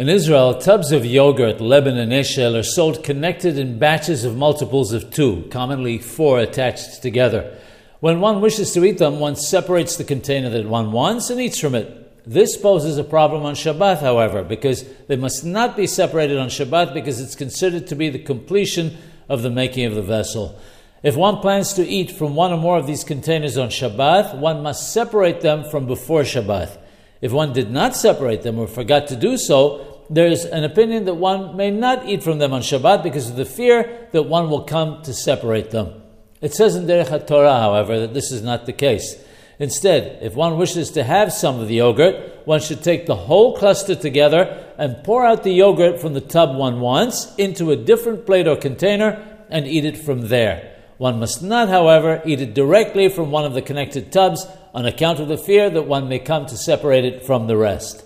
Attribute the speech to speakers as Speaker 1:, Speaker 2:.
Speaker 1: In Israel, tubs of yogurt, leben, and eshel are sold connected in batches of multiples of two, commonly four attached together. When one wishes to eat them, one separates the container that one wants and eats from it. This poses a problem on Shabbat, however, because they must not be separated on Shabbat because it's considered to be the completion of the making of the vessel. If one plans to eat from one or more of these containers on Shabbat, one must separate them from before Shabbat. If one did not separate them or forgot to do so, there is an opinion that one may not eat from them on Shabbat because of the fear that one will come to separate them. It says in Derech Torah, however, that this is not the case. Instead, if one wishes to have some of the yogurt, one should take the whole cluster together and pour out the yogurt from the tub one wants into a different plate or container and eat it from there. One must not, however, eat it directly from one of the connected tubs on account of the fear that one may come to separate it from the rest.